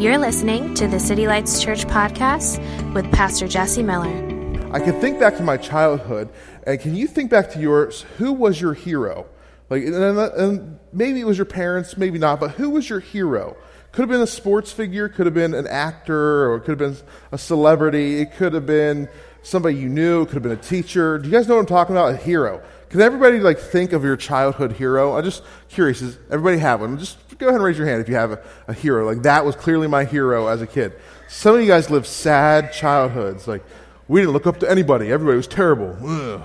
You're listening to the City Lights Church podcast with Pastor Jesse Miller. I can think back to my childhood, and can you think back to yours? Who was your hero? Like, and, and maybe it was your parents, maybe not, but who was your hero? Could have been a sports figure, could have been an actor, or it could have been a celebrity. It could have been somebody you knew, it could have been a teacher. Do you guys know what I'm talking about? A hero. Can everybody like think of your childhood hero? I'm just curious. Does everybody have one? Just go ahead and raise your hand if you have a, a hero. Like that was clearly my hero as a kid. Some of you guys lived sad childhoods. Like we didn't look up to anybody. Everybody was terrible. Ugh.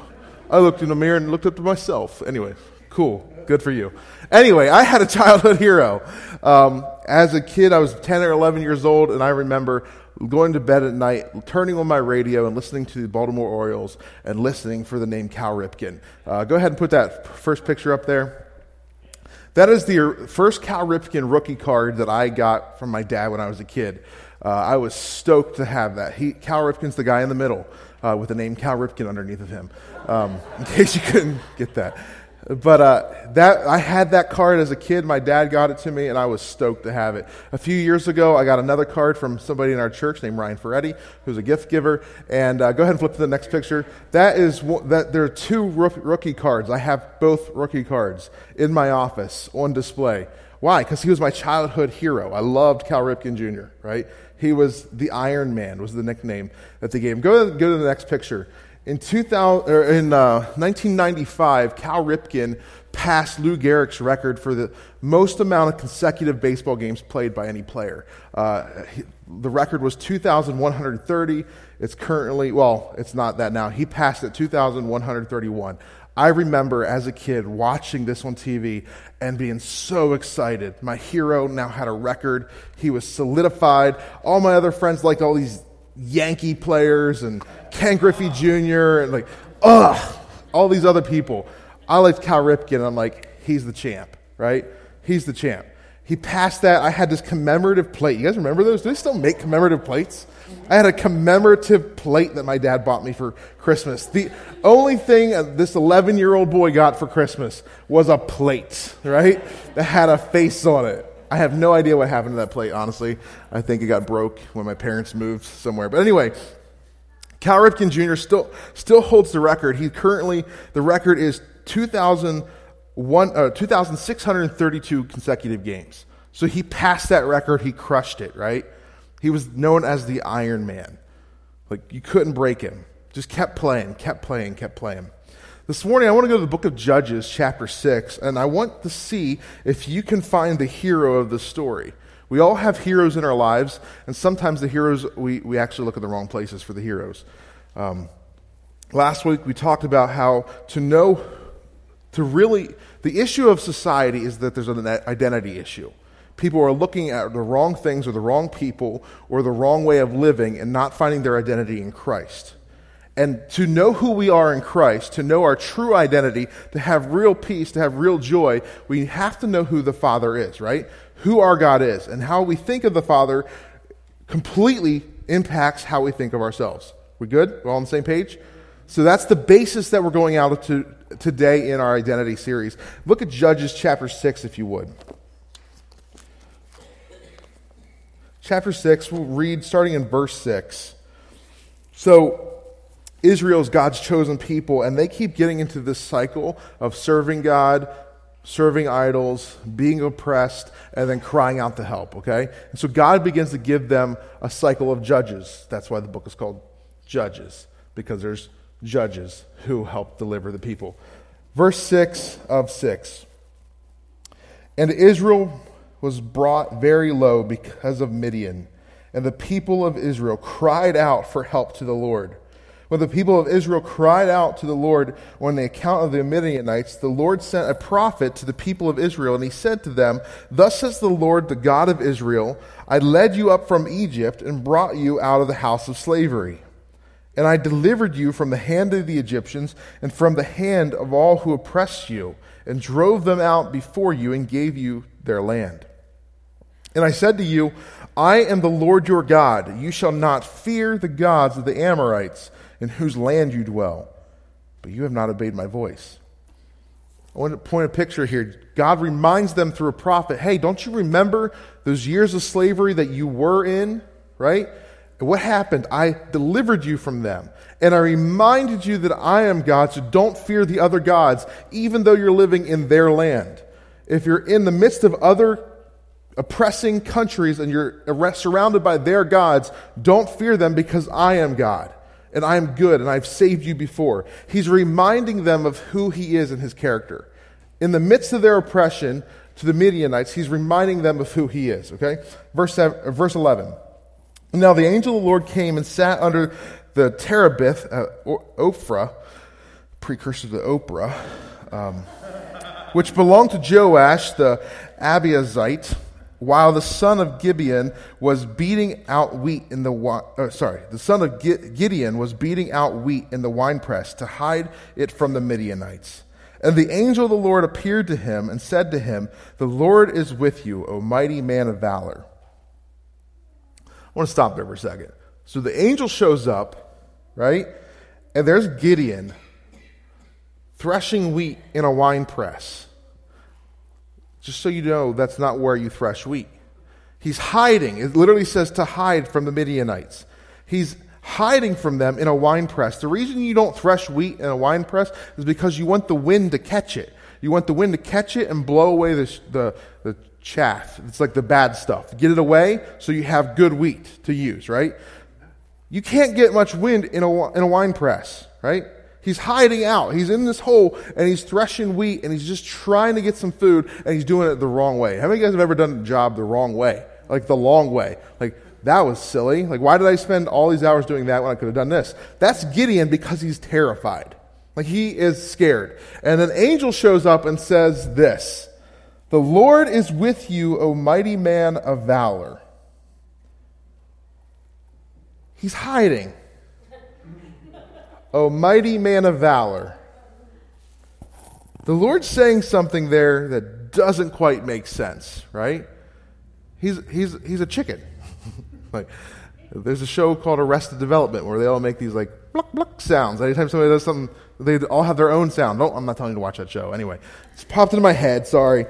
I looked in the mirror and looked up to myself. Anyway, cool. Good for you. Anyway, I had a childhood hero. Um, as a kid, I was 10 or 11 years old, and I remember going to bed at night, turning on my radio and listening to the Baltimore Orioles and listening for the name Cal Ripken. Uh, go ahead and put that first picture up there. That is the first Cal Ripken rookie card that I got from my dad when I was a kid. Uh, I was stoked to have that. He, Cal Ripken's the guy in the middle uh, with the name Cal Ripken underneath of him, um, in case you couldn't get that. But uh, that I had that card as a kid. My dad got it to me, and I was stoked to have it. A few years ago, I got another card from somebody in our church named Ryan Ferretti, who's a gift giver. And uh, go ahead and flip to the next picture. That is that. There are two rookie cards. I have both rookie cards in my office on display. Why? Because he was my childhood hero. I loved Cal Ripken Jr. Right? He was the Iron Man. Was the nickname that they gave him. Go to, go to the next picture. In, 2000, in uh, 1995, Cal Ripken passed Lou Gehrig's record for the most amount of consecutive baseball games played by any player. Uh, he, the record was 2,130. It's currently, well, it's not that now. He passed it 2,131. I remember as a kid watching this on TV and being so excited. My hero now had a record. He was solidified. All my other friends liked all these Yankee players and Ken Griffey Jr. and like, ugh, all these other people. I liked Cal Ripken, I'm like, he's the champ, right? He's the champ. He passed that. I had this commemorative plate. You guys remember those? Do they still make commemorative plates? I had a commemorative plate that my dad bought me for Christmas. The only thing uh, this 11 year old boy got for Christmas was a plate, right? That had a face on it. I have no idea what happened to that plate, honestly. I think it got broke when my parents moved somewhere. But anyway, Cal Ripken Jr. still, still holds the record. He currently, the record is 2,632 uh, 2, consecutive games. So he passed that record. He crushed it, right? He was known as the Iron Man. Like, you couldn't break him. Just kept playing, kept playing, kept playing. This morning, I want to go to the book of Judges, chapter 6, and I want to see if you can find the hero of the story. We all have heroes in our lives, and sometimes the heroes, we, we actually look at the wrong places for the heroes. Um, last week, we talked about how to know, to really, the issue of society is that there's an identity issue. People are looking at the wrong things or the wrong people or the wrong way of living and not finding their identity in Christ. And to know who we are in Christ, to know our true identity, to have real peace, to have real joy, we have to know who the Father is, right? Who our God is. And how we think of the Father completely impacts how we think of ourselves. We good? We're all on the same page? So that's the basis that we're going out to today in our identity series. Look at Judges chapter 6, if you would. Chapter 6, we'll read starting in verse 6. So, Israel is God's chosen people, and they keep getting into this cycle of serving God, serving idols, being oppressed, and then crying out to help, okay? And so God begins to give them a cycle of judges. That's why the book is called Judges, because there's judges who help deliver the people. Verse 6 of 6. And Israel was brought very low because of Midian, and the people of Israel cried out for help to the Lord. When the people of Israel cried out to the Lord on the account of the Midianites, the Lord sent a prophet to the people of Israel, and he said to them, Thus says the Lord, the God of Israel, I led you up from Egypt and brought you out of the house of slavery. And I delivered you from the hand of the Egyptians and from the hand of all who oppressed you, and drove them out before you and gave you their land. And I said to you, I am the Lord your God. You shall not fear the gods of the Amorites in whose land you dwell, but you have not obeyed my voice. I want to point a picture here. God reminds them through a prophet hey, don't you remember those years of slavery that you were in, right? What happened? I delivered you from them. And I reminded you that I am God, so don't fear the other gods, even though you're living in their land. If you're in the midst of other oppressing countries and you're surrounded by their gods, don't fear them because I am God and I am good and I've saved you before. He's reminding them of who he is and his character. In the midst of their oppression to the Midianites, he's reminding them of who he is, okay? Verse, seven, verse 11. Now the angel of the Lord came and sat under the terebinth, uh, Ophrah, precursor to Oprah, um, which belonged to Joash the Abiezrite, while the son of Gibeon was beating out wheat in the uh, sorry, the son of Gideon was beating out wheat in the winepress to hide it from the Midianites. And the angel of the Lord appeared to him and said to him, "The Lord is with you, O mighty man of valor." I want to stop there for a second. So the angel shows up, right? And there's Gideon threshing wheat in a wine press. Just so you know, that's not where you thresh wheat. He's hiding. It literally says to hide from the Midianites. He's hiding from them in a wine press. The reason you don't thresh wheat in a wine press is because you want the wind to catch it. You want the wind to catch it and blow away the, the, the chaff. It's like the bad stuff. Get it away so you have good wheat to use, right? You can't get much wind in a, in a wine press, right? He's hiding out. He's in this hole and he's threshing wheat and he's just trying to get some food and he's doing it the wrong way. How many of you guys have ever done a job the wrong way? Like the long way. Like, that was silly. Like, why did I spend all these hours doing that when I could have done this? That's Gideon because he's terrified. Like, he is scared. And an angel shows up and says this The Lord is with you, O mighty man of valor. He's hiding. O mighty man of valor. The Lord's saying something there that doesn't quite make sense, right? He's, he's, he's a chicken. like, there's a show called Arrested Development where they all make these like bluck bluck sounds. Anytime somebody does something, they all have their own sound. No, I'm not telling you to watch that show. Anyway, it's popped into my head. Sorry.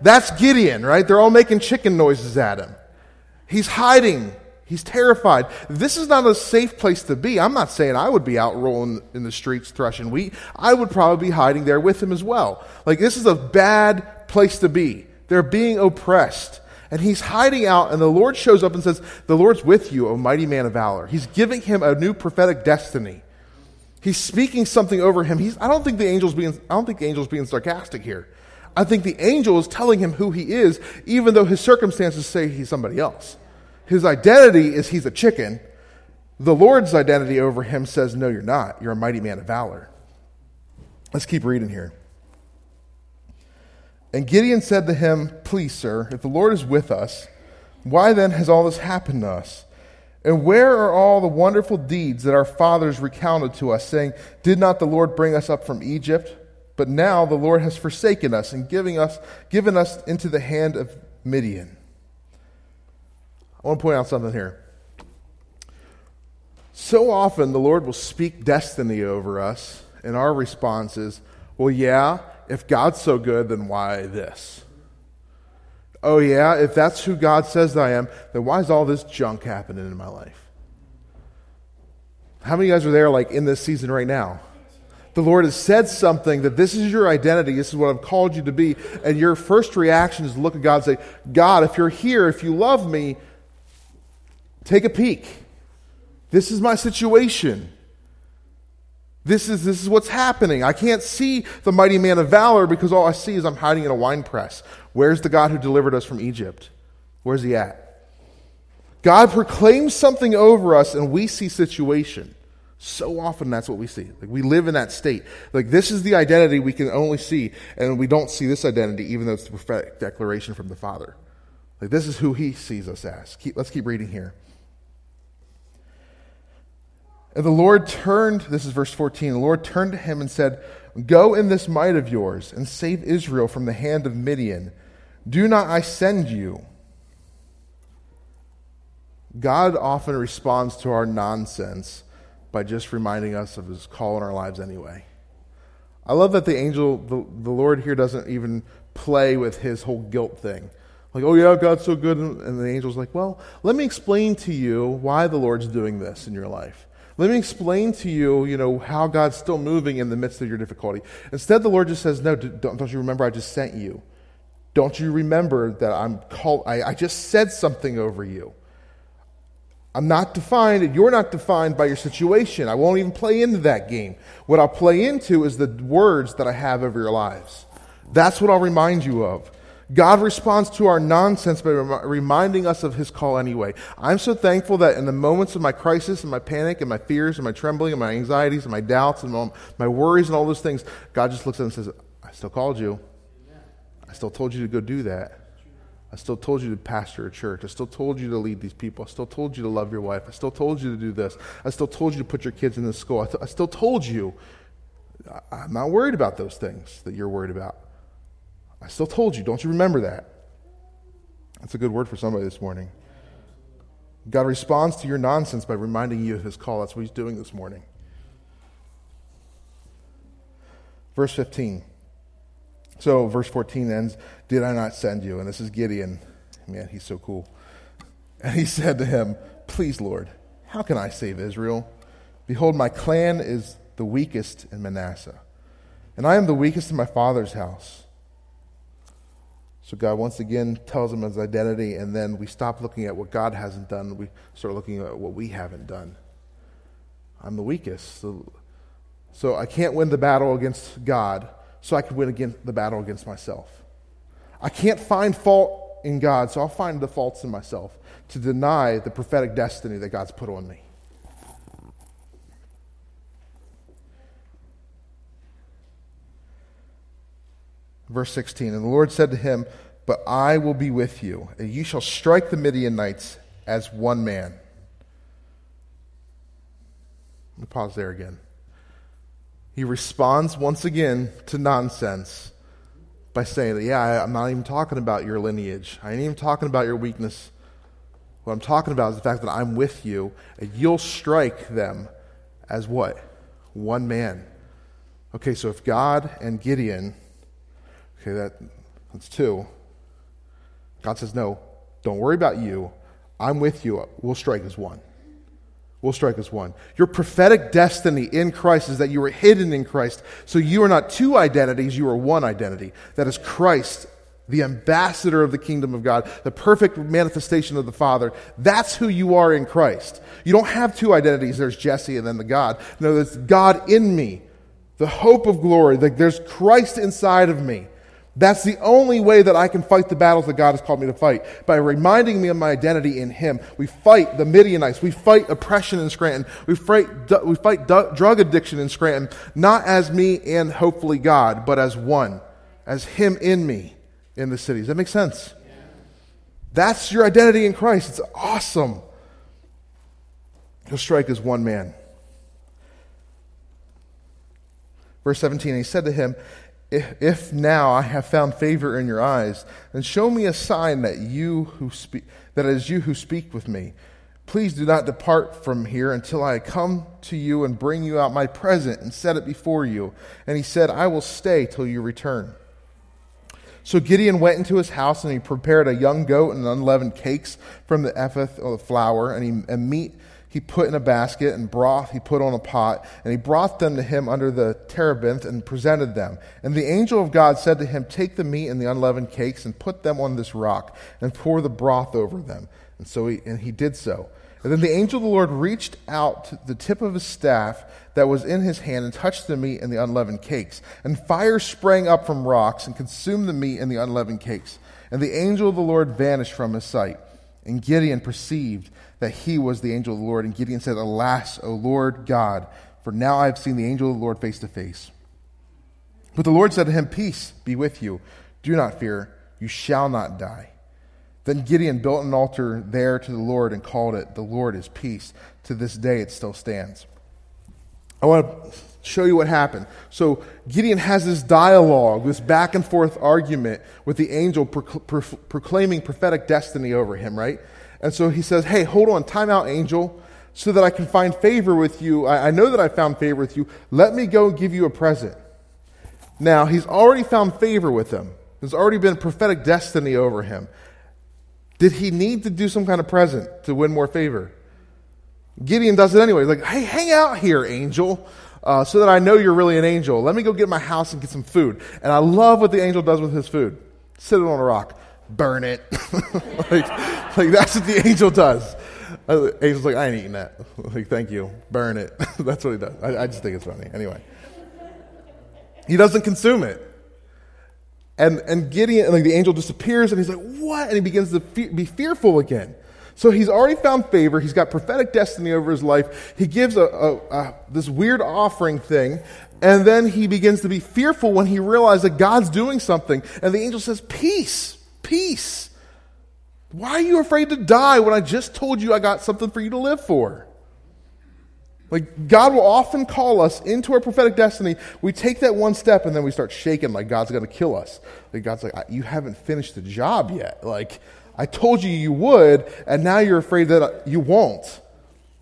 That's Gideon, right? They're all making chicken noises at him. He's hiding He's terrified. This is not a safe place to be. I'm not saying I would be out rolling in the streets threshing wheat. I would probably be hiding there with him as well. Like, this is a bad place to be. They're being oppressed. And he's hiding out, and the Lord shows up and says, The Lord's with you, O mighty man of valor. He's giving him a new prophetic destiny. He's speaking something over him. He's, I don't think the angel's being, I don't think the angel's being sarcastic here. I think the angel is telling him who he is, even though his circumstances say he's somebody else. His identity is he's a chicken. The Lord's identity over him says, No, you're not. You're a mighty man of valor. Let's keep reading here. And Gideon said to him, Please, sir, if the Lord is with us, why then has all this happened to us? And where are all the wonderful deeds that our fathers recounted to us, saying, Did not the Lord bring us up from Egypt? But now the Lord has forsaken us and giving us, given us into the hand of Midian. I want to point out something here. So often the Lord will speak destiny over us, and our response is, well, yeah, if God's so good, then why this? Oh, yeah, if that's who God says I am, then why is all this junk happening in my life? How many of you guys are there, like, in this season right now? The Lord has said something that this is your identity, this is what I've called you to be, and your first reaction is to look at God and say, God, if you're here, if you love me, Take a peek. This is my situation. This is, this is what's happening. I can't see the mighty man of valor because all I see is I'm hiding in a wine press. Where's the God who delivered us from Egypt? Where's he at? God proclaims something over us and we see situation. So often that's what we see. Like we live in that state. Like this is the identity we can only see, and we don't see this identity, even though it's the prophetic declaration from the Father. Like this is who he sees us as. Keep, let's keep reading here. And the Lord turned, this is verse 14, the Lord turned to him and said, Go in this might of yours and save Israel from the hand of Midian. Do not I send you? God often responds to our nonsense by just reminding us of his call in our lives anyway. I love that the angel, the, the Lord here doesn't even play with his whole guilt thing. Like, oh yeah, God's so good. And the angel's like, well, let me explain to you why the Lord's doing this in your life. Let me explain to you, you know, how God's still moving in the midst of your difficulty. Instead, the Lord just says, no, don't, don't you remember I just sent you? Don't you remember that I'm called, I, I just said something over you? I'm not defined, and you're not defined by your situation. I won't even play into that game. What I'll play into is the words that I have over your lives. That's what I'll remind you of. God responds to our nonsense by rem- reminding us of his call anyway. I'm so thankful that in the moments of my crisis and my panic and my fears and my trembling and my anxieties and my doubts and my worries and all those things, God just looks at and says, I still called you. I still told you to go do that. I still told you to pastor a church. I still told you to lead these people. I still told you to love your wife. I still told you to do this. I still told you to put your kids in this school. I, th- I still told you. I- I'm not worried about those things that you're worried about. I still told you. Don't you remember that? That's a good word for somebody this morning. God responds to your nonsense by reminding you of his call. That's what he's doing this morning. Verse 15. So, verse 14 ends Did I not send you? And this is Gideon. Man, he's so cool. And he said to him, Please, Lord, how can I save Israel? Behold, my clan is the weakest in Manasseh, and I am the weakest in my father's house. So God once again tells him his identity, and then we stop looking at what God hasn't done. We start looking at what we haven't done. I'm the weakest. So, so I can't win the battle against God so I can win against the battle against myself. I can't find fault in God, so I'll find the faults in myself to deny the prophetic destiny that God's put on me. Verse 16 And the Lord said to him, But I will be with you, and you shall strike the Midianites as one man. Let me pause there again. He responds once again to nonsense by saying that, yeah, I'm not even talking about your lineage. I ain't even talking about your weakness. What I'm talking about is the fact that I'm with you and you'll strike them as what? One man. Okay, so if God and Gideon, okay, that, that's two. God says, no, don't worry about you. I'm with you. We'll strike as one We'll strike as one. Your prophetic destiny in Christ is that you are hidden in Christ. So you are not two identities, you are one identity. That is Christ, the ambassador of the kingdom of God, the perfect manifestation of the Father. That's who you are in Christ. You don't have two identities. There's Jesse and then the God. No, there's God in me, the hope of glory. There's Christ inside of me. That's the only way that I can fight the battles that God has called me to fight. By reminding me of my identity in Him. We fight the Midianites. We fight oppression in Scranton. We fight, we fight drug addiction in Scranton, not as me and hopefully God, but as one, as Him in me in the city. Does that make sense? That's your identity in Christ. It's awesome. He'll strike as one man. Verse 17, he said to him, if, if now I have found favor in your eyes, then show me a sign that you who speak that it is you who speak with me. Please do not depart from here until I come to you and bring you out my present and set it before you. And he said, I will stay till you return. So Gideon went into his house and he prepared a young goat and unleavened cakes from the ephah or the flour and, he, and meat he put in a basket, and broth he put on a pot, and he brought them to him under the terebinth and presented them. And the angel of God said to him, Take the meat and the unleavened cakes and put them on this rock, and pour the broth over them. And so he, and he did so. And then the angel of the Lord reached out the tip of his staff that was in his hand and touched the meat and the unleavened cakes. And fire sprang up from rocks and consumed the meat and the unleavened cakes. And the angel of the Lord vanished from his sight. And Gideon perceived that he was the angel of the Lord. And Gideon said, Alas, O Lord God, for now I have seen the angel of the Lord face to face. But the Lord said to him, Peace be with you. Do not fear. You shall not die. Then Gideon built an altar there to the Lord and called it, The Lord is Peace. To this day it still stands. I want to show you what happened. So Gideon has this dialogue, this back and forth argument with the angel proclaiming prophetic destiny over him, right? And so he says, Hey, hold on, time out, angel, so that I can find favor with you. I, I know that I found favor with you. Let me go and give you a present. Now, he's already found favor with them. There's already been prophetic destiny over him. Did he need to do some kind of present to win more favor? Gideon does it anyway. He's like, hey, hang out here, angel, uh, so that I know you're really an angel. Let me go get my house and get some food. And I love what the angel does with his food. Sit it on a rock, burn it. like, like that's what the angel does. Uh, angel's like, I ain't eating that. like, thank you, burn it. that's what he does. I, I just think it's funny. Anyway, he doesn't consume it. And, and Gideon, like the angel disappears, and he's like, What? And he begins to fe- be fearful again. So he's already found favor. He's got prophetic destiny over his life. He gives a, a, a, this weird offering thing, and then he begins to be fearful when he realizes that God's doing something. And the angel says, Peace, peace. Why are you afraid to die when I just told you I got something for you to live for? Like, God will often call us into our prophetic destiny. We take that one step and then we start shaking like God's going to kill us. Like, God's like, You haven't finished the job yet. Like, I told you you would, and now you're afraid that you won't.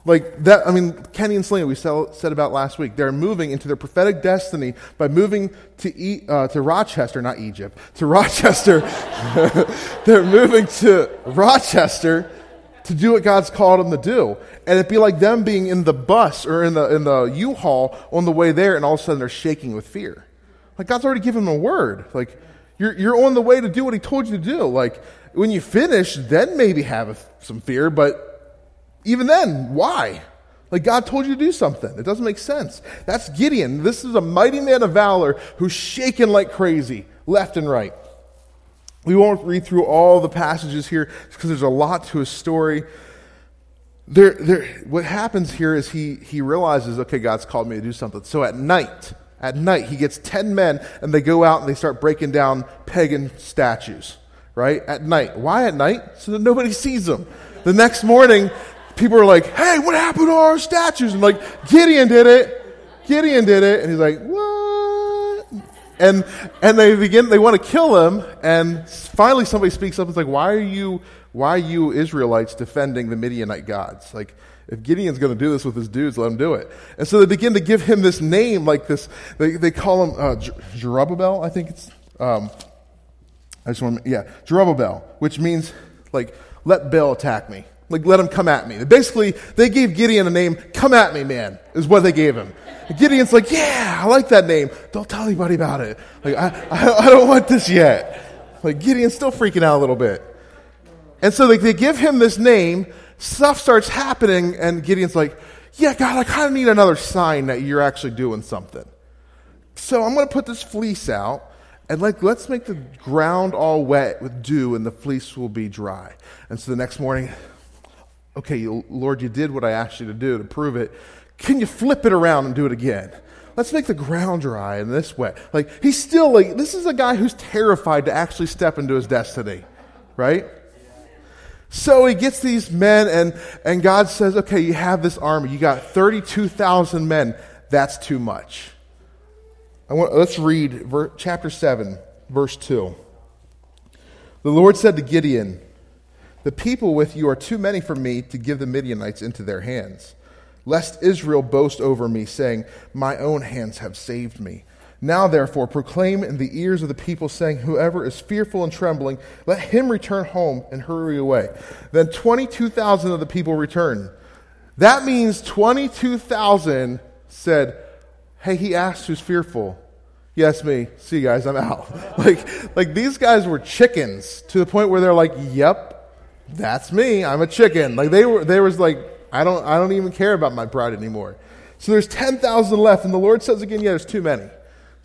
Like that, I mean, Kenny and Selena, we said about last week, they're moving into their prophetic destiny by moving to, e, uh, to Rochester, not Egypt, to Rochester. they're moving to Rochester to do what God's called them to do. And it'd be like them being in the bus or in the, in the U-Haul on the way there, and all of a sudden they're shaking with fear. Like God's already given them a word. Like, you're, you're on the way to do what he told you to do. Like, when you finish, then maybe have some fear, but even then, why? Like God told you to do something. It doesn't make sense. That's Gideon. This is a mighty man of valor who's shaken like crazy, left and right. We won't read through all the passages here because there's a lot to his story. There, there, what happens here is he, he realizes, okay, God's called me to do something. So at night, at night, he gets 10 men and they go out and they start breaking down pagan statues, right? At night. Why at night? So that nobody sees them. The next morning, people are like, hey, what happened to our statues? And like, Gideon did it. Gideon did it. And he's like, what? And, and they begin, they want to kill him. And finally somebody speaks up and is like, why are you, why are you Israelites defending the Midianite gods? Like, if Gideon's going to do this with his dudes, let him do it. And so they begin to give him this name, like this, they, they call him uh, Jerubbaal, I think it's, um, I just want to, yeah, Jerubbaal, which means, like, let Baal attack me. Like, let him come at me. Basically, they gave Gideon a name, come at me, man, is what they gave him. And Gideon's like, yeah, I like that name. Don't tell anybody about it. Like, I, I, I don't want this yet. Like, Gideon's still freaking out a little bit. And so like, they give him this name, stuff starts happening, and Gideon's like, yeah, God, I kind of need another sign that you're actually doing something. So I'm going to put this fleece out, and like, let's make the ground all wet with dew, and the fleece will be dry. And so the next morning, okay, Lord, you did what I asked you to do to prove it. Can you flip it around and do it again? Let's make the ground dry in this way. Like, he's still like, this is a guy who's terrified to actually step into his destiny, right? So he gets these men, and, and God says, okay, you have this army. You got 32,000 men. That's too much. I want, let's read ver, chapter 7, verse 2. The Lord said to Gideon, the people with you are too many for me to give the Midianites into their hands, lest Israel boast over me, saying, My own hands have saved me. Now, therefore, proclaim in the ears of the people, saying, Whoever is fearful and trembling, let him return home and hurry away. Then 22,000 of the people returned. That means 22,000 said, Hey, he asked who's fearful. Yes, me. See you guys, I'm out. like, like these guys were chickens to the point where they're like, Yep, that's me. I'm a chicken. Like they were, they was like, I don't, I don't even care about my pride anymore. So there's 10,000 left. And the Lord says again, yeah, there's too many.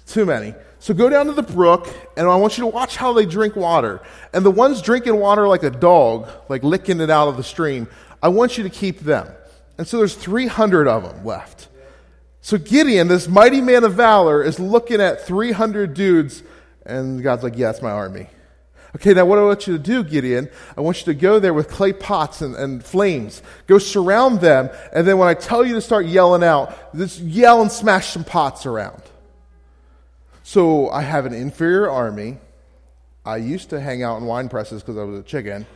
Too many. So go down to the brook, and I want you to watch how they drink water. And the ones drinking water like a dog, like licking it out of the stream, I want you to keep them. And so there's 300 of them left. So Gideon, this mighty man of valor, is looking at 300 dudes, and God's like, yeah, that's my army. Okay, now what I want you to do, Gideon, I want you to go there with clay pots and, and flames. Go surround them, and then when I tell you to start yelling out, just yell and smash some pots around. So I have an inferior army. I used to hang out in wine presses because I was a chicken,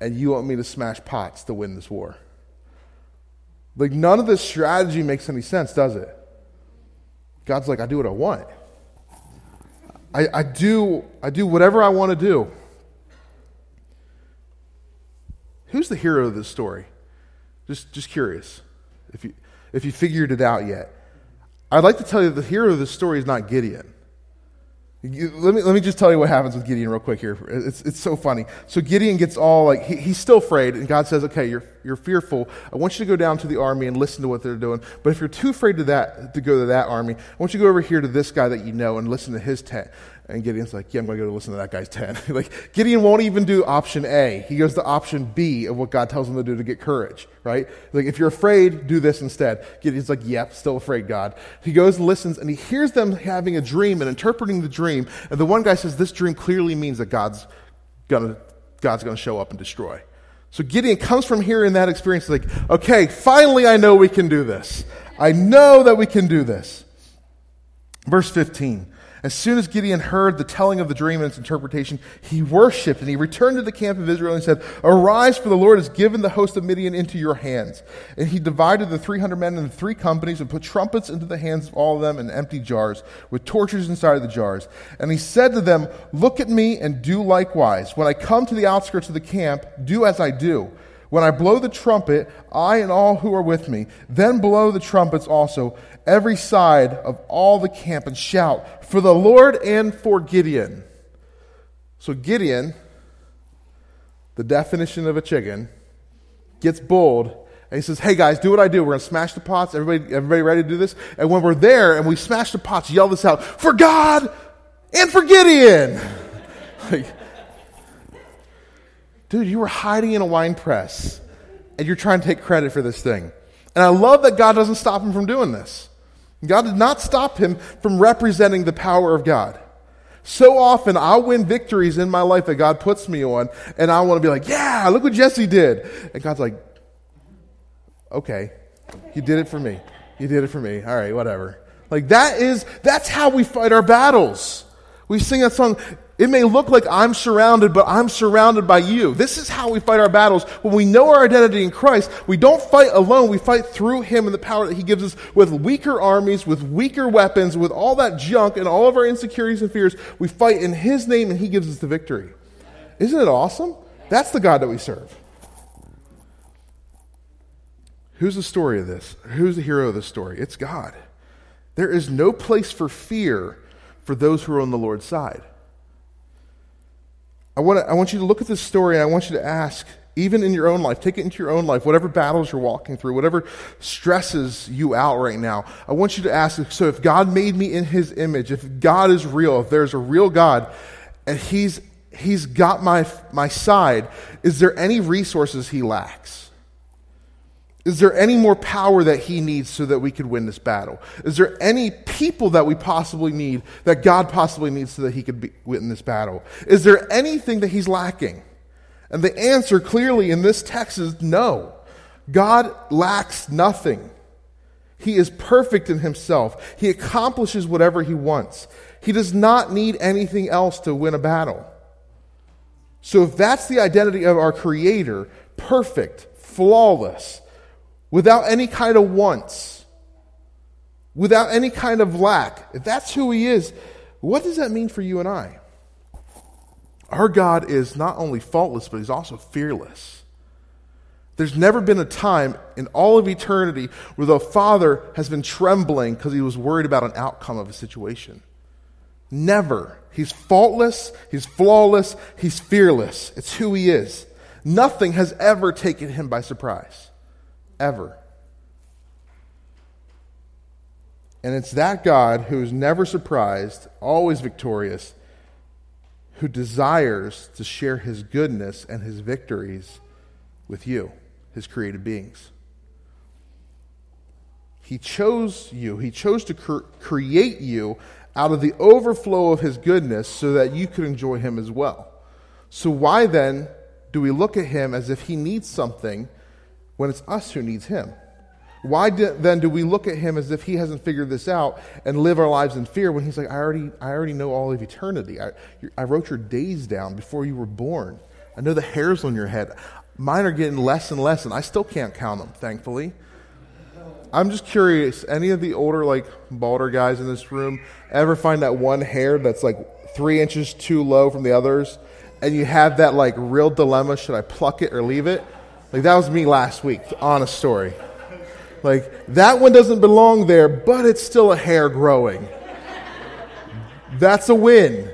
and you want me to smash pots to win this war. Like, none of this strategy makes any sense, does it? God's like, I do what I want. I, I, do, I do whatever I want to do. Who's the hero of this story? Just, just curious if you, if you figured it out yet. I'd like to tell you the hero of this story is not Gideon. Let me, let me just tell you what happens with Gideon real quick here. It's, it's so funny. So Gideon gets all like, he, he's still afraid, and God says, okay, you're, you're fearful. I want you to go down to the army and listen to what they're doing. But if you're too afraid to, that, to go to that army, I want you to go over here to this guy that you know and listen to his tent. And Gideon's like, yeah, I'm going to go listen to that guy's 10. like, Gideon won't even do option A. He goes to option B of what God tells him to do to get courage, right? Like, if you're afraid, do this instead. Gideon's like, yep, still afraid, God. He goes and listens, and he hears them having a dream and interpreting the dream. And the one guy says, this dream clearly means that God's going to God's going to show up and destroy. So Gideon comes from hearing that experience like, okay, finally I know we can do this. I know that we can do this. Verse 15. As soon as Gideon heard the telling of the dream and its interpretation, he worshiped and he returned to the camp of Israel and said, Arise, for the Lord has given the host of Midian into your hands. And he divided the 300 men into three companies and put trumpets into the hands of all of them and empty jars with torches inside of the jars. And he said to them, Look at me and do likewise. When I come to the outskirts of the camp, do as I do. When I blow the trumpet, I and all who are with me, then blow the trumpets also, every side of all the camp, and shout, For the Lord and for Gideon. So Gideon, the definition of a chicken, gets bold and he says, Hey guys, do what I do. We're going to smash the pots. Everybody, everybody ready to do this? And when we're there and we smash the pots, yell this out, For God and for Gideon. like, dude, you were hiding in a wine press and you're trying to take credit for this thing. And I love that God doesn't stop him from doing this. God did not stop him from representing the power of God. So often I'll win victories in my life that God puts me on, and I want to be like, yeah, look what Jesse did. And God's like, okay, you did it for me. You did it for me. All right, whatever. Like that is, that's how we fight our battles. We sing that song, it may look like I'm surrounded, but I'm surrounded by you. This is how we fight our battles. When we know our identity in Christ, we don't fight alone. We fight through Him and the power that He gives us with weaker armies, with weaker weapons, with all that junk and all of our insecurities and fears. We fight in His name and He gives us the victory. Isn't it awesome? That's the God that we serve. Who's the story of this? Who's the hero of this story? It's God. There is no place for fear for those who are on the Lord's side. I want, to, I want you to look at this story and I want you to ask, even in your own life, take it into your own life, whatever battles you're walking through, whatever stresses you out right now. I want you to ask so if God made me in his image, if God is real, if there's a real God, and he's, he's got my, my side, is there any resources he lacks? Is there any more power that he needs so that we could win this battle? Is there any people that we possibly need, that God possibly needs so that he could be, win this battle? Is there anything that he's lacking? And the answer clearly in this text is no. God lacks nothing. He is perfect in himself. He accomplishes whatever he wants. He does not need anything else to win a battle. So if that's the identity of our Creator, perfect, flawless, without any kind of wants, without any kind of lack, if that's who He is, what does that mean for you and I? Our God is not only faultless, but He's also fearless. There's never been a time in all of eternity where the Father has been trembling because he was worried about an outcome of a situation. Never. He's faultless, he's flawless, he's fearless. It's who he is. Nothing has ever taken him by surprise ever. And it's that God who is never surprised, always victorious, who desires to share his goodness and his victories with you, his created beings. He chose you, he chose to cre- create you out of the overflow of his goodness so that you could enjoy him as well. So, why then do we look at him as if he needs something when it's us who needs him? Why do, then do we look at him as if he hasn't figured this out and live our lives in fear when he's like, I already, I already know all of eternity. I, I wrote your days down before you were born. I know the hairs on your head. Mine are getting less and less, and I still can't count them, thankfully. I'm just curious, any of the older, like, balder guys in this room ever find that one hair that's like three inches too low from the others, and you have that like real dilemma should I pluck it or leave it? Like that was me last week, honest story. Like that one doesn't belong there, but it's still a hair growing. That's a win.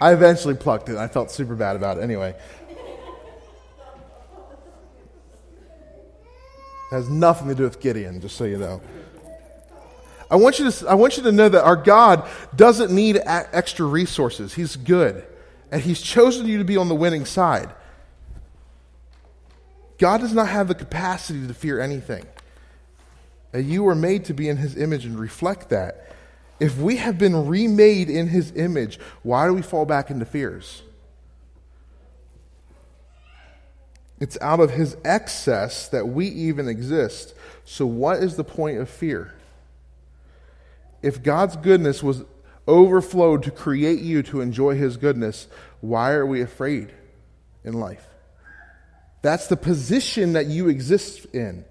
I eventually plucked it. I felt super bad about it anyway. It has nothing to do with Gideon, just so you know. I want you to, I want you to know that our God doesn't need extra resources. He's good. And He's chosen you to be on the winning side. God does not have the capacity to fear anything. And you were made to be in His image and reflect that. If we have been remade in His image, why do we fall back into fears? It's out of His excess that we even exist. So, what is the point of fear? If God's goodness was overflowed to create you to enjoy His goodness, why are we afraid in life? That's the position that you exist in.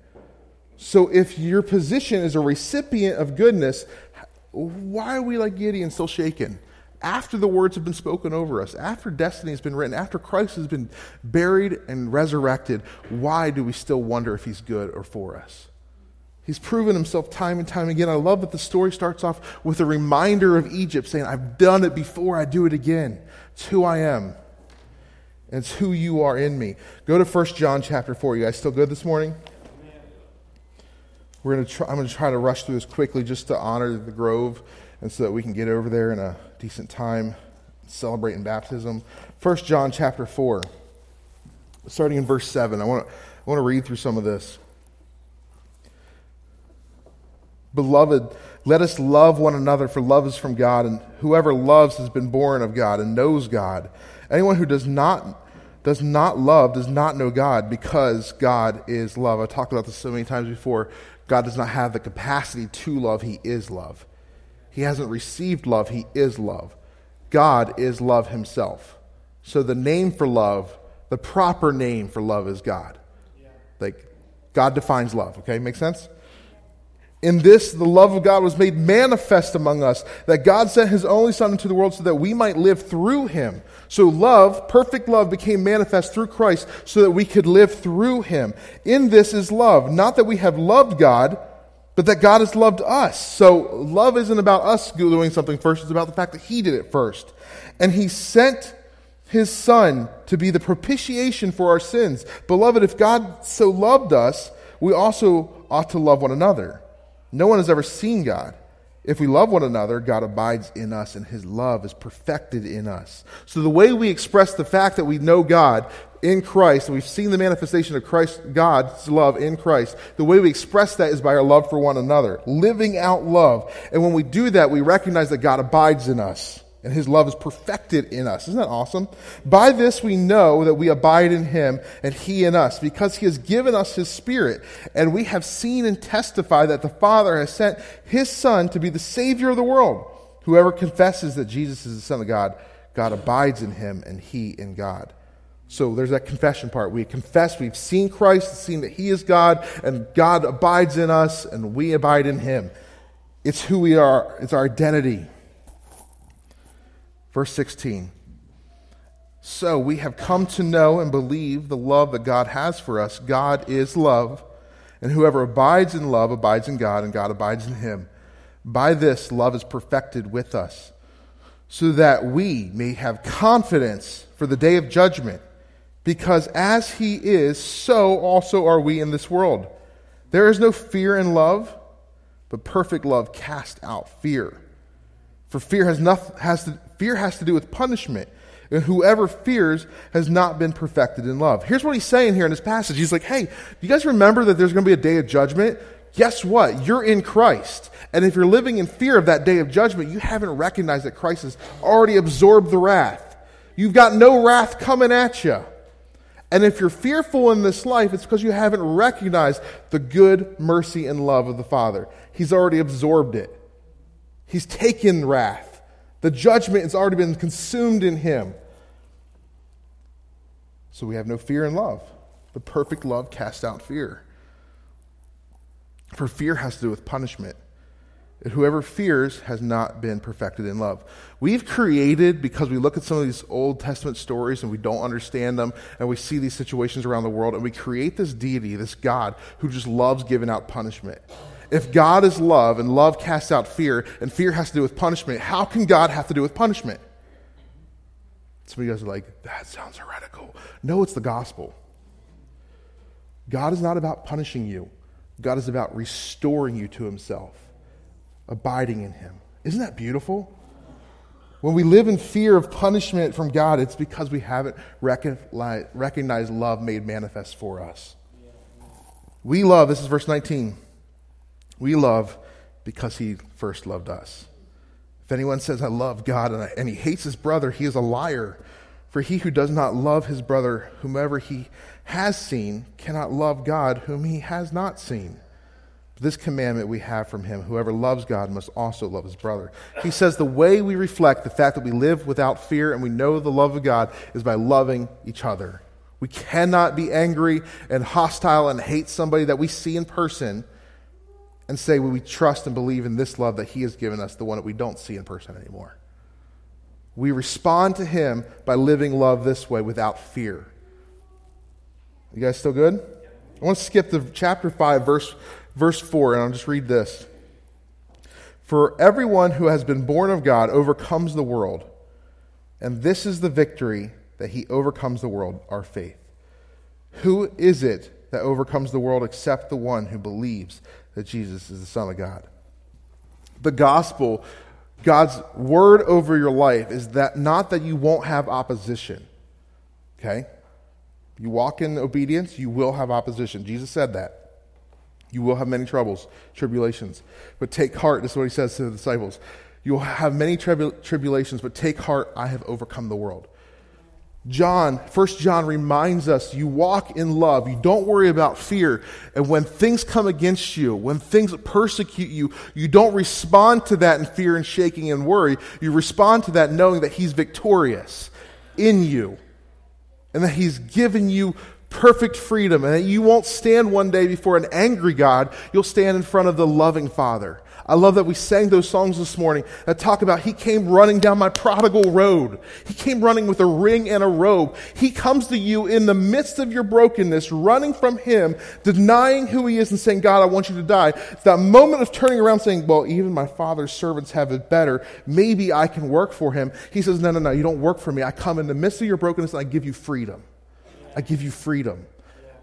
So, if your position is a recipient of goodness, why are we like Gideon still shaken? After the words have been spoken over us, after destiny has been written, after Christ has been buried and resurrected, why do we still wonder if he's good or for us? He's proven himself time and time again. I love that the story starts off with a reminder of Egypt saying, I've done it before, I do it again. It's who I am. It's who you are in me. Go to 1 John chapter 4. You guys still good this morning? We're gonna try, I'm going to try to rush through this quickly just to honor the Grove and so that we can get over there in a decent time celebrating baptism. 1 John chapter 4, starting in verse 7. I want to, I want to read through some of this. Beloved, let us love one another, for love is from God, and whoever loves has been born of God and knows God. Anyone who does not does not love does not know God, because God is love. I've talked about this so many times before. God does not have the capacity to love, He is love. He hasn't received love, He is love. God is love Himself. So the name for love, the proper name for love is God. Like, God defines love, okay? Make sense? In this, the love of God was made manifest among us, that God sent his only Son into the world so that we might live through him. So love, perfect love, became manifest through Christ so that we could live through him. In this is love, not that we have loved God, but that God has loved us. So love isn't about us doing something first, it's about the fact that he did it first. And he sent his Son to be the propitiation for our sins. Beloved, if God so loved us, we also ought to love one another. No one has ever seen God. If we love one another, God abides in us and his love is perfected in us. So the way we express the fact that we know God in Christ, and we've seen the manifestation of Christ, God's love in Christ, the way we express that is by our love for one another, living out love. And when we do that, we recognize that God abides in us and his love is perfected in us. Isn't that awesome? By this we know that we abide in him and he in us, because he has given us his spirit. And we have seen and testified that the Father has sent his Son to be the Savior of the world. Whoever confesses that Jesus is the Son of God, God abides in him and he in God. So there's that confession part. We confess we've seen Christ, seen that he is God, and God abides in us, and we abide in him. It's who we are, it's our identity. Verse 16. So we have come to know and believe the love that God has for us. God is love, and whoever abides in love abides in God, and God abides in him. By this, love is perfected with us, so that we may have confidence for the day of judgment. Because as he is, so also are we in this world. There is no fear in love, but perfect love casts out fear. For fear has, nothing, has to, fear has to do with punishment. And whoever fears has not been perfected in love. Here's what he's saying here in this passage. He's like, hey, you guys remember that there's going to be a day of judgment? Guess what? You're in Christ. And if you're living in fear of that day of judgment, you haven't recognized that Christ has already absorbed the wrath. You've got no wrath coming at you. And if you're fearful in this life, it's because you haven't recognized the good mercy and love of the Father. He's already absorbed it. He's taken wrath. The judgment has already been consumed in him. So we have no fear in love. The perfect love casts out fear. For fear has to do with punishment. And whoever fears has not been perfected in love. We've created, because we look at some of these Old Testament stories and we don't understand them, and we see these situations around the world, and we create this deity, this God, who just loves giving out punishment. If God is love and love casts out fear, and fear has to do with punishment, how can God have to do with punishment? Some of you guys are like, that sounds heretical. No, it's the gospel. God is not about punishing you, God is about restoring you to Himself abiding in Him. Isn't that beautiful? When we live in fear of punishment from God, it's because we haven't recognized love made manifest for us. We love, this is verse 19. We love because He first loved us. If anyone says, I love God, and, I, and he hates his brother, he is a liar. For he who does not love his brother, whomever he has seen, cannot love God, whom he has not seen. This commandment we have from him whoever loves God must also love his brother. He says the way we reflect the fact that we live without fear and we know the love of God is by loving each other. We cannot be angry and hostile and hate somebody that we see in person and say we trust and believe in this love that he has given us, the one that we don't see in person anymore. We respond to him by living love this way without fear. You guys still good? I want to skip to chapter 5, verse verse 4, and I'll just read this. For everyone who has been born of God overcomes the world, and this is the victory that he overcomes the world, our faith. Who is it that overcomes the world except the one who believes that Jesus is the Son of God? The gospel, God's word over your life, is that not that you won't have opposition. Okay? You walk in obedience, you will have opposition. Jesus said that. You will have many troubles, tribulations. But take heart. This is what he says to the disciples. You will have many tribu- tribulations, but take heart. I have overcome the world. John, First John reminds us you walk in love. You don't worry about fear. And when things come against you, when things persecute you, you don't respond to that in fear and shaking and worry. You respond to that knowing that He's victorious in you and that He's given you perfect freedom and that you won't stand one day before an angry God. You'll stand in front of the loving Father. I love that we sang those songs this morning that talk about He came running down my prodigal road. He came running with a ring and a robe. He comes to you in the midst of your brokenness, running from Him, denying who He is and saying, God, I want you to die. That moment of turning around saying, Well, even my Father's servants have it better. Maybe I can work for Him. He says, No, no, no, you don't work for me. I come in the midst of your brokenness and I give you freedom. I give you freedom.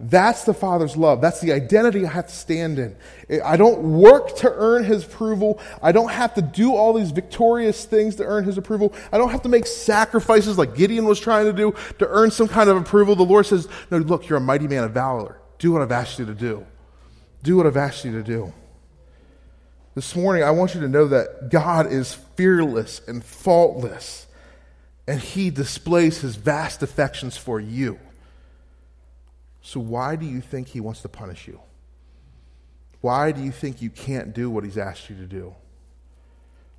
That's the Father's love. That's the identity I have to stand in. I don't work to earn His approval. I don't have to do all these victorious things to earn His approval. I don't have to make sacrifices like Gideon was trying to do to earn some kind of approval. The Lord says, No, look, you're a mighty man of valor. Do what I've asked you to do. Do what I've asked you to do. This morning, I want you to know that God is fearless and faultless, and He displays His vast affections for you. So, why do you think he wants to punish you? Why do you think you can't do what he's asked you to do?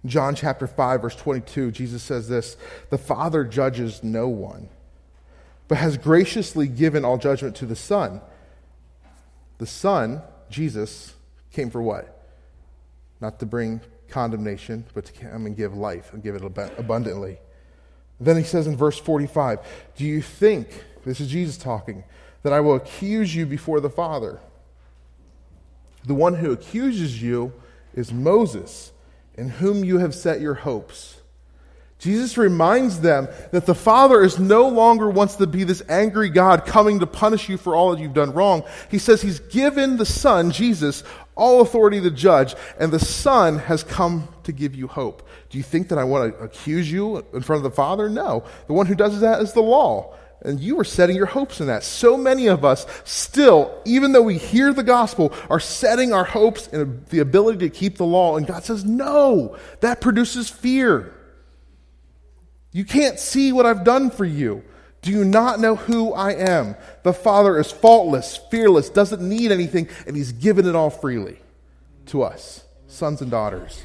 John chapter 5, verse 22, Jesus says this The Father judges no one, but has graciously given all judgment to the Son. The Son, Jesus, came for what? Not to bring condemnation, but to come and give life and give it abundantly. Then he says in verse 45, Do you think, this is Jesus talking, that I will accuse you before the Father. The one who accuses you is Moses, in whom you have set your hopes. Jesus reminds them that the Father is no longer wants to be this angry God coming to punish you for all that you've done wrong. He says he's given the Son, Jesus, all authority to judge, and the Son has come to give you hope. Do you think that I want to accuse you in front of the Father? No. The one who does that is the law. And you are setting your hopes in that. So many of us still, even though we hear the gospel, are setting our hopes in the ability to keep the law. And God says, no, that produces fear. You can't see what I've done for you. Do you not know who I am? The Father is faultless, fearless, doesn't need anything, and He's given it all freely to us, sons and daughters.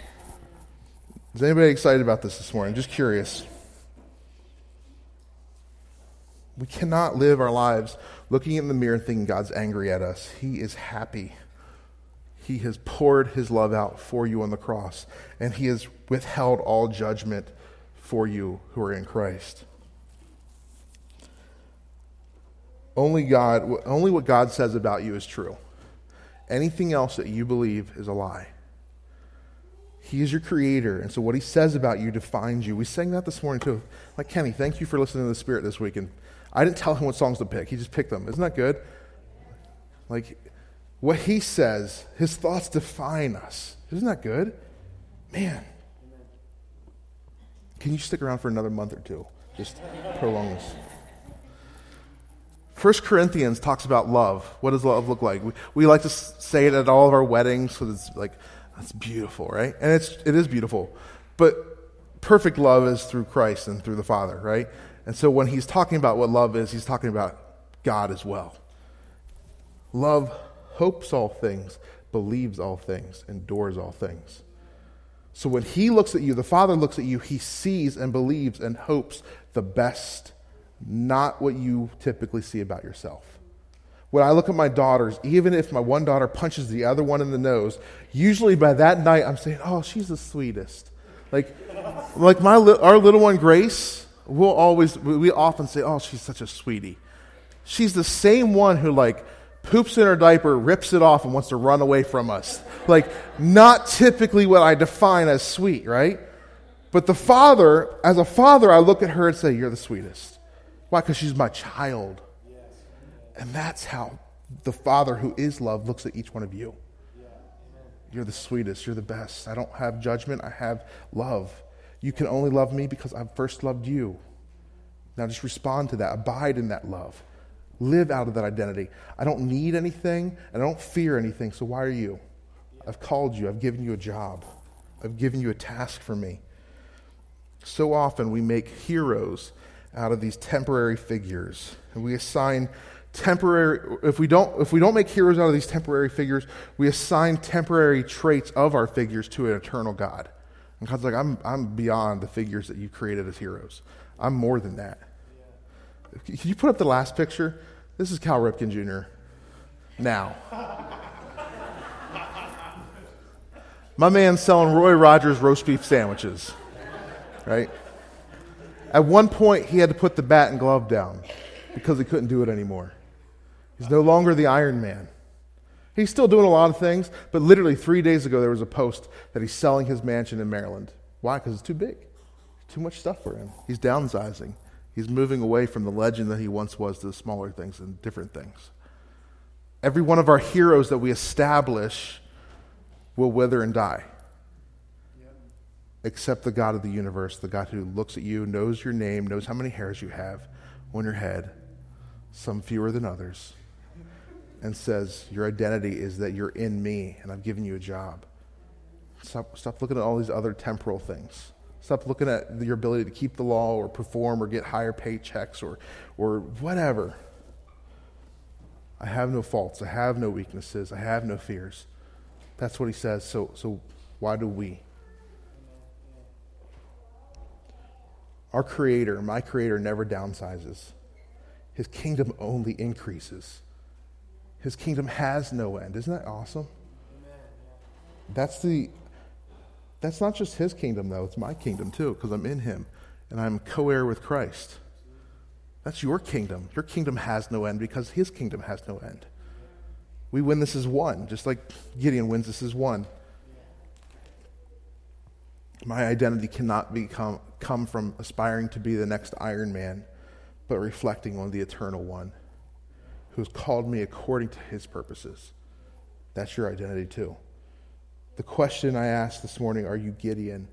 Is anybody excited about this this morning? Just curious. We cannot live our lives looking in the mirror and thinking God's angry at us. He is happy. He has poured his love out for you on the cross, and he has withheld all judgment for you who are in Christ. Only God, only what God says about you is true. Anything else that you believe is a lie. He is your creator, and so what he says about you defines you. We sang that this morning too. Like Kenny, thank you for listening to the Spirit this week. And I didn't tell him what songs to pick; he just picked them. Isn't that good? Like what he says, his thoughts define us. Isn't that good? Man, can you stick around for another month or two? Just prolong this. First Corinthians talks about love. What does love look like? We, we like to say it at all of our weddings because it's like, that's beautiful, right? And it's, it is beautiful. But perfect love is through Christ and through the Father, right? And so when he's talking about what love is, he's talking about God as well. Love hopes all things, believes all things, endures all things. So when he looks at you, the Father looks at you, he sees and believes and hopes the best, not what you typically see about yourself. When I look at my daughters, even if my one daughter punches the other one in the nose, usually by that night I'm saying, "Oh, she's the sweetest." Like, like my our little one Grace, we'll always we often say, "Oh, she's such a sweetie." She's the same one who like poops in her diaper, rips it off, and wants to run away from us. Like, not typically what I define as sweet, right? But the father, as a father, I look at her and say, You're the sweetest. Why? Because she's my child. And that's how the Father who is love looks at each one of you. You're the sweetest. You're the best. I don't have judgment. I have love. You can only love me because I've first loved you. Now just respond to that. Abide in that love. Live out of that identity. I don't need anything and I don't fear anything, so why are you? I've called you, I've given you a job, I've given you a task for me. So often we make heroes out of these temporary figures, and we assign temporary if we don't if we don't make heroes out of these temporary figures we assign temporary traits of our figures to an eternal god and god's like i'm i'm beyond the figures that you created as heroes i'm more than that can you put up the last picture? This is Cal Ripken Jr. Now. My man's selling Roy Rogers roast beef sandwiches, right? At one point, he had to put the bat and glove down because he couldn't do it anymore. He's no longer the Iron Man. He's still doing a lot of things, but literally three days ago, there was a post that he's selling his mansion in Maryland. Why? Because it's too big. Too much stuff for him. He's downsizing. He's moving away from the legend that he once was to the smaller things and different things. Every one of our heroes that we establish will wither and die. Except the God of the universe, the God who looks at you, knows your name, knows how many hairs you have on your head, some fewer than others, and says, Your identity is that you're in me and I've given you a job. Stop, stop looking at all these other temporal things. Stop looking at your ability to keep the law or perform or get higher paychecks or, or whatever. I have no faults. I have no weaknesses. I have no fears. That's what he says. So, so why do we? Our Creator, my Creator, never downsizes. His kingdom only increases. His kingdom has no end. Isn't that awesome? That's the that's not just his kingdom, though. It's my kingdom, too, because I'm in him and I'm co heir with Christ. That's your kingdom. Your kingdom has no end because his kingdom has no end. We win this as one, just like Gideon wins this as one. My identity cannot become, come from aspiring to be the next Iron Man, but reflecting on the eternal one who has called me according to his purposes. That's your identity, too. The question I asked this morning are you Gideon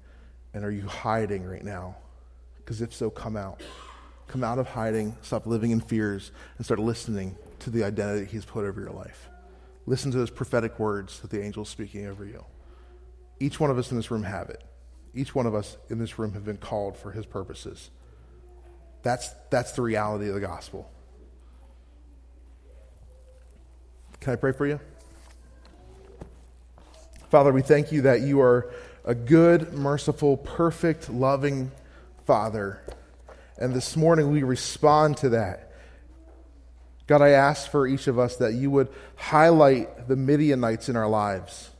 and are you hiding right now? Because if so, come out. Come out of hiding, stop living in fears, and start listening to the identity He's put over your life. Listen to those prophetic words that the angel's speaking over you. Each one of us in this room have it. Each one of us in this room have been called for His purposes. That's, that's the reality of the gospel. Can I pray for you? Father, we thank you that you are a good, merciful, perfect, loving Father. And this morning we respond to that. God, I ask for each of us that you would highlight the Midianites in our lives,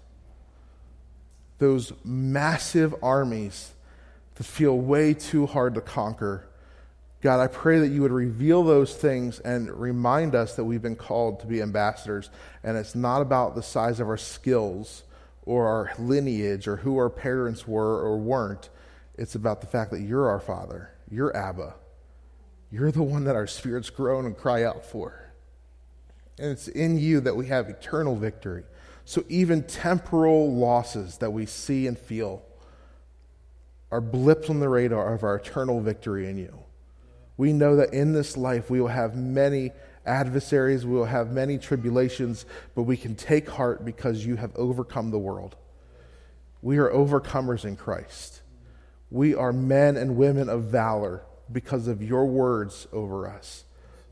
those massive armies that feel way too hard to conquer. God, I pray that you would reveal those things and remind us that we've been called to be ambassadors. And it's not about the size of our skills or our lineage or who our parents were or weren't. It's about the fact that you're our Father, you're Abba. You're the one that our spirits groan and cry out for. And it's in you that we have eternal victory. So even temporal losses that we see and feel are blips on the radar of our eternal victory in you. We know that in this life we will have many adversaries, we will have many tribulations, but we can take heart because you have overcome the world. We are overcomers in Christ. We are men and women of valor because of your words over us.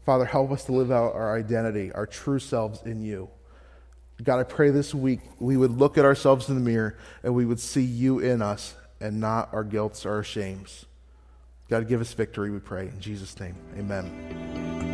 Father, help us to live out our identity, our true selves in you. God, I pray this week we would look at ourselves in the mirror and we would see you in us and not our guilts or our shames. God, give us victory, we pray. In Jesus' name, amen.